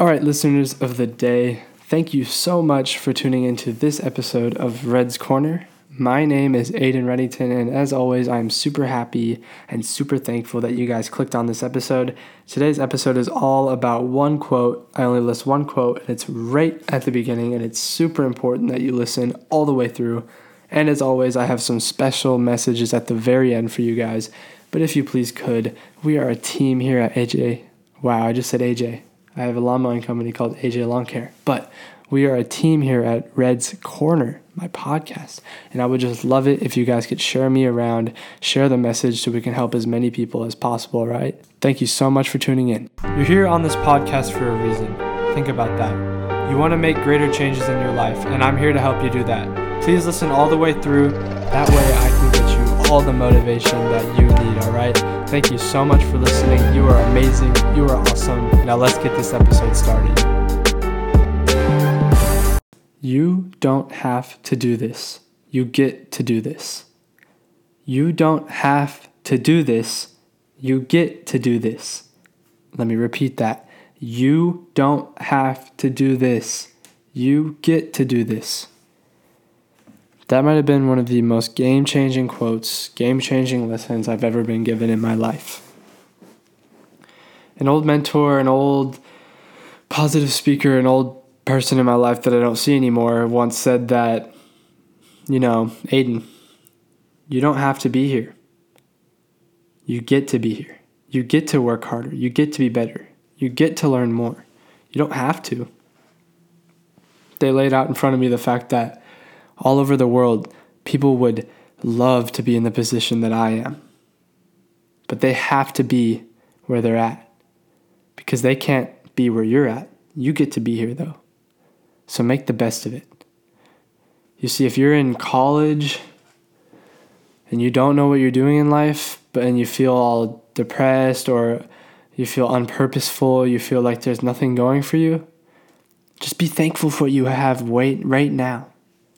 All right, listeners of the day, thank you so much for tuning into this episode of Redd's Corner. My name is Ayden Reddington, and as always, I'm super happy and super thankful that you guys clicked on this episode. Today's episode is all about one quote. I only list one quote, and it's right at the beginning, and it's super important that you listen all the way through. And as always, I have some special messages at the very end for you guys. But if you please could, we are a team here at AJ. Wow, I just said AJ. I have a lawn mowing company called AJ Lawn Care. But we are a team here at Redd's Corner, my podcast. And I would just love it if you guys could share me around, share the message so we can help as many people as possible, right? Thank you so much for tuning in. You're here on this podcast for a reason. Think about that. You want to make greater changes in your life, and I'm here to help you do that. Please listen all the way through. That way I can get you all the motivation that you need, all right? Thank you so much for listening. You are amazing. You are awesome. Now let's get this episode started. You don't have to do this. You get to do this. You don't have to do this. You get to do this. Let me repeat that. You don't have to do this. You get to do this. That might have been one of the most game changing quotes, game changing lessons I've ever been given in my life. An old mentor, an old positive speaker, an old person in my life that I don't see anymore once said that, you know, Ayden, you don't have to be here. You get to be here. You get to work harder. You get to be better. You get to learn more. You don't have to. They laid out in front of me the fact that all over the world, people would love to be in the position that I am. But they have to be where they're at because they can't be where you're at. You get to be here though. So make the best of it. You see, if you're in college and you don't know what you're doing in life, but and you feel all depressed or you feel unpurposeful, you feel like there's nothing going for you, just be thankful for what you have wait right now.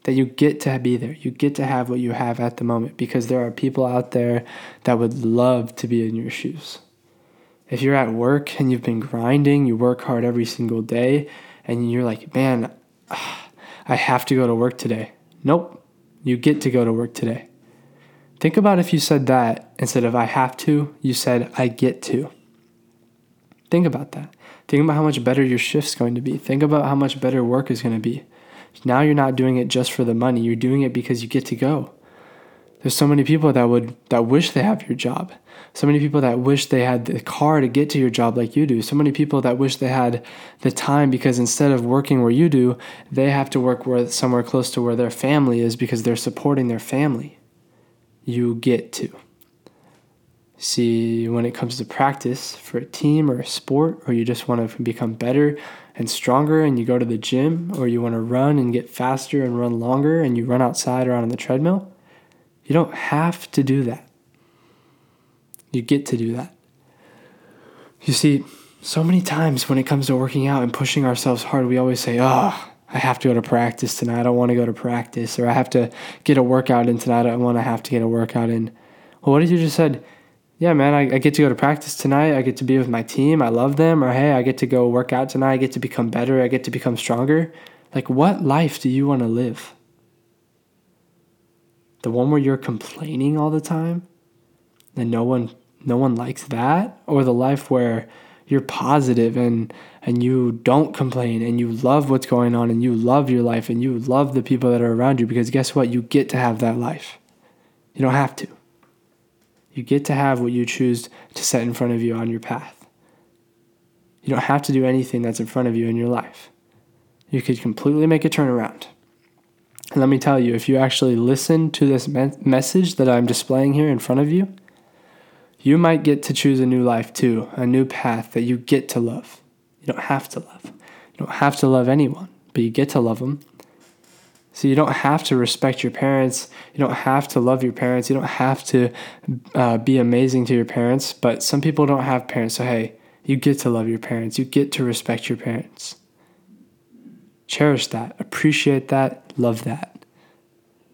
That you get to be there. You get to have what you have at the moment because there are people out there that would love to be in your shoes. If you're at work and you've been grinding, you work hard every single day, and you're like, man, I have to go to work today. Nope, you get to go to work today. Think about if you said that instead of I have to, you said I get to. Think about that. Think about how much better your shift's going to be. Think about how much better work is going to be. Now you're not doing it just for the money, you're doing it because you get to go. There's so many people that would that wish they have your job. So many people that wish they had the car to get to your job like you do. So many people that wish they had the time because instead of working where you do, they have to work where somewhere close to where their family is because they're supporting their family. You get to. See, when it comes to practice for a team or a sport, or you just want to become better and stronger and you go to the gym, or you want to run and get faster and run longer and you run outside or on the treadmill, you don't have to do that. You get to do that. You see, so many times when it comes to working out and pushing ourselves hard, we always say, oh, I have to go to practice tonight. I don't want to go to practice. Or I have to get a workout in tonight. I don't want to have to get a workout in. Well, what if you just said, yeah, man, I, I, get to go to practice tonight. I get to be with my team. I love them. Or hey, I get to go work out tonight. I get to become better. I get to become stronger. Like, what life do you want to live? The one where you're complaining all the time and no one no one likes that or the life where you're positive and and you don't complain and you love what's going on and you love your life and you love the people that are around you because guess what you get to have that life you don't have to you get to have what you choose to set in front of you on your path you don't have to do anything that's in front of you in your life you could completely make a turnaround and let me tell you if you actually listen to this me- message that i'm displaying here in front of you you might get to choose a new life too, a new path that you get to love. You don't have to love. You don't have to love anyone, but you get to love them. So you don't have to respect your parents. You don't have to love your parents. You don't have to uh, be amazing to your parents. But some people don't have parents. So, hey, you get to love your parents. You get to respect your parents. Cherish that, appreciate that, love that.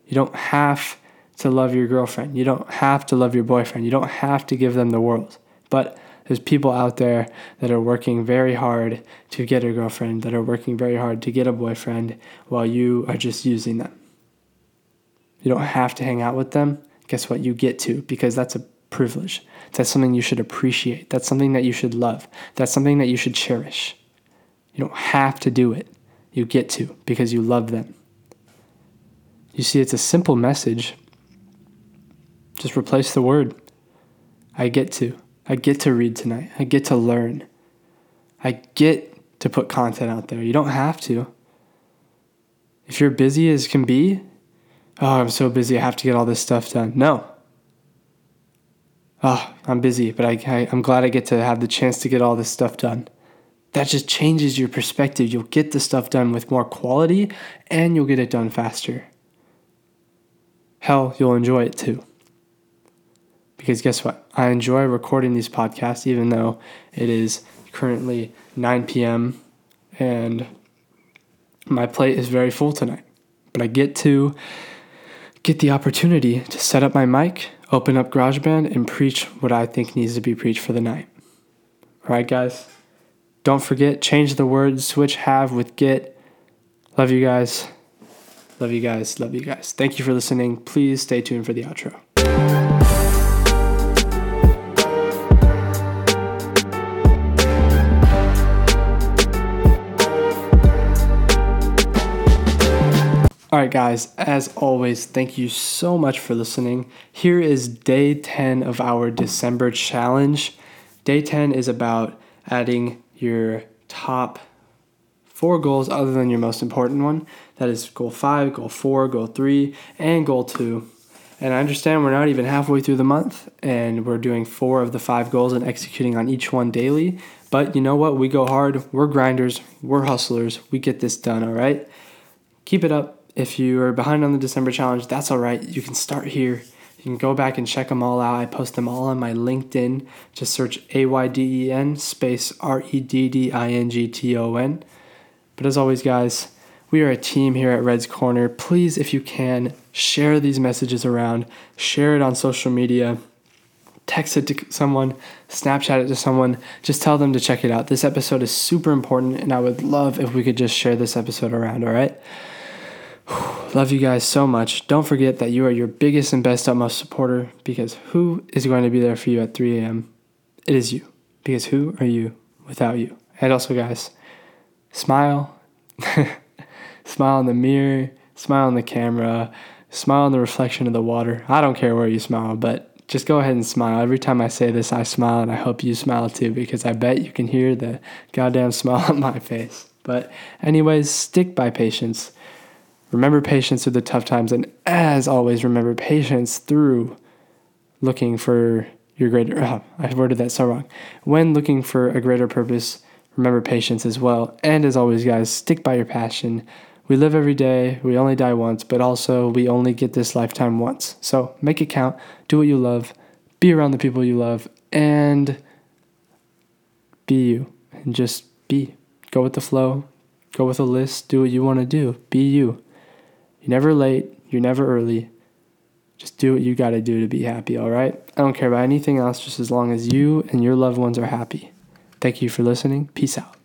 You don't have to love your girlfriend. You don't have to love your boyfriend. You don't have to give them the world. But There's people out there that are working very hard to get a girlfriend, that are working very hard to get a boyfriend, while you are just using them. You don't have to hang out with them. Guess what? You get to, because that's a privilege. That's something you should appreciate. That's something that you should love. That's something that you should cherish. You don't have to do it. You get to because you love them. You see, it's a simple message. Just replace the word. I get to. I get to read tonight. I get to learn. I get to put content out there. You don't have to. If you're busy as can be, oh, I'm so busy, I have to get all this stuff done. No. Oh, I'm busy, but I, I, I'm glad I get to have the chance to get all this stuff done. That just changes your perspective. You'll get the stuff done with more quality and you'll get it done faster. Hell, you'll enjoy it too. Because guess what? I enjoy recording these podcasts, even though it is currently 9 p.m. and my plate is very full tonight. But I get to get the opportunity to set up my mic, open up GarageBand, and preach what I think needs to be preached for the night. All right, guys? Don't forget, change the word, switch have with get. Love you guys. Love you guys. Love you guys. Thank you for listening. Please stay tuned for the outro. Right, guys, as always, thank you so much for listening. Here is day 10 of our December challenge. Day 10 is about adding your top four goals other than your most important one. That is goal five, goal four, goal three, and goal two. And I understand we're not even halfway through the month and we're doing four of the five goals and executing on each one daily. But you know what? We go hard. We're grinders. We're hustlers. We get this done, all right? Keep it up if you are behind on the December challenge, that's all right. You can start here. You can go back and check them all out. I post them all on my LinkedIn. Just search A Y D E N space R E D D I N G T O N. But as always, guys, we are a team here at Redd's Corner. Please, if you can, share these messages around, share it on social media, text it to someone, Snapchat it to someone. Just tell them to check it out. This episode is super important, and I would love if we could just share this episode around, all right? Love you guys so much. Don't forget that you are your biggest and best utmost supporter because who is going to be there for you at 3 a.m.? It is you. Because who are you without you? And also, guys, smile. smile in the mirror, smile in the camera, smile in the reflection of the water. I don't care where you smile, but just go ahead and smile. Every time I say this, I smile, and I hope you smile too because I bet you can hear the goddamn smile on my face. But, anyways, stick by patience Remember patience through the tough times, and as always, remember patience through looking for your greater. Oh, I worded that so wrong. When looking for a greater purpose, remember patience as well. And as always, guys, stick by your passion. We live every day, we only die once, but also we only get this lifetime once. So make it count, do what you love, be around the people you love, and be you. And just be. Go with the flow, go with a list, do what you want to do, be you. You're never late, you're never early. Just do what you got to do to be happy, all right? I don't care about anything else, just as long as you and your loved ones are happy. Thank you for listening. Peace out.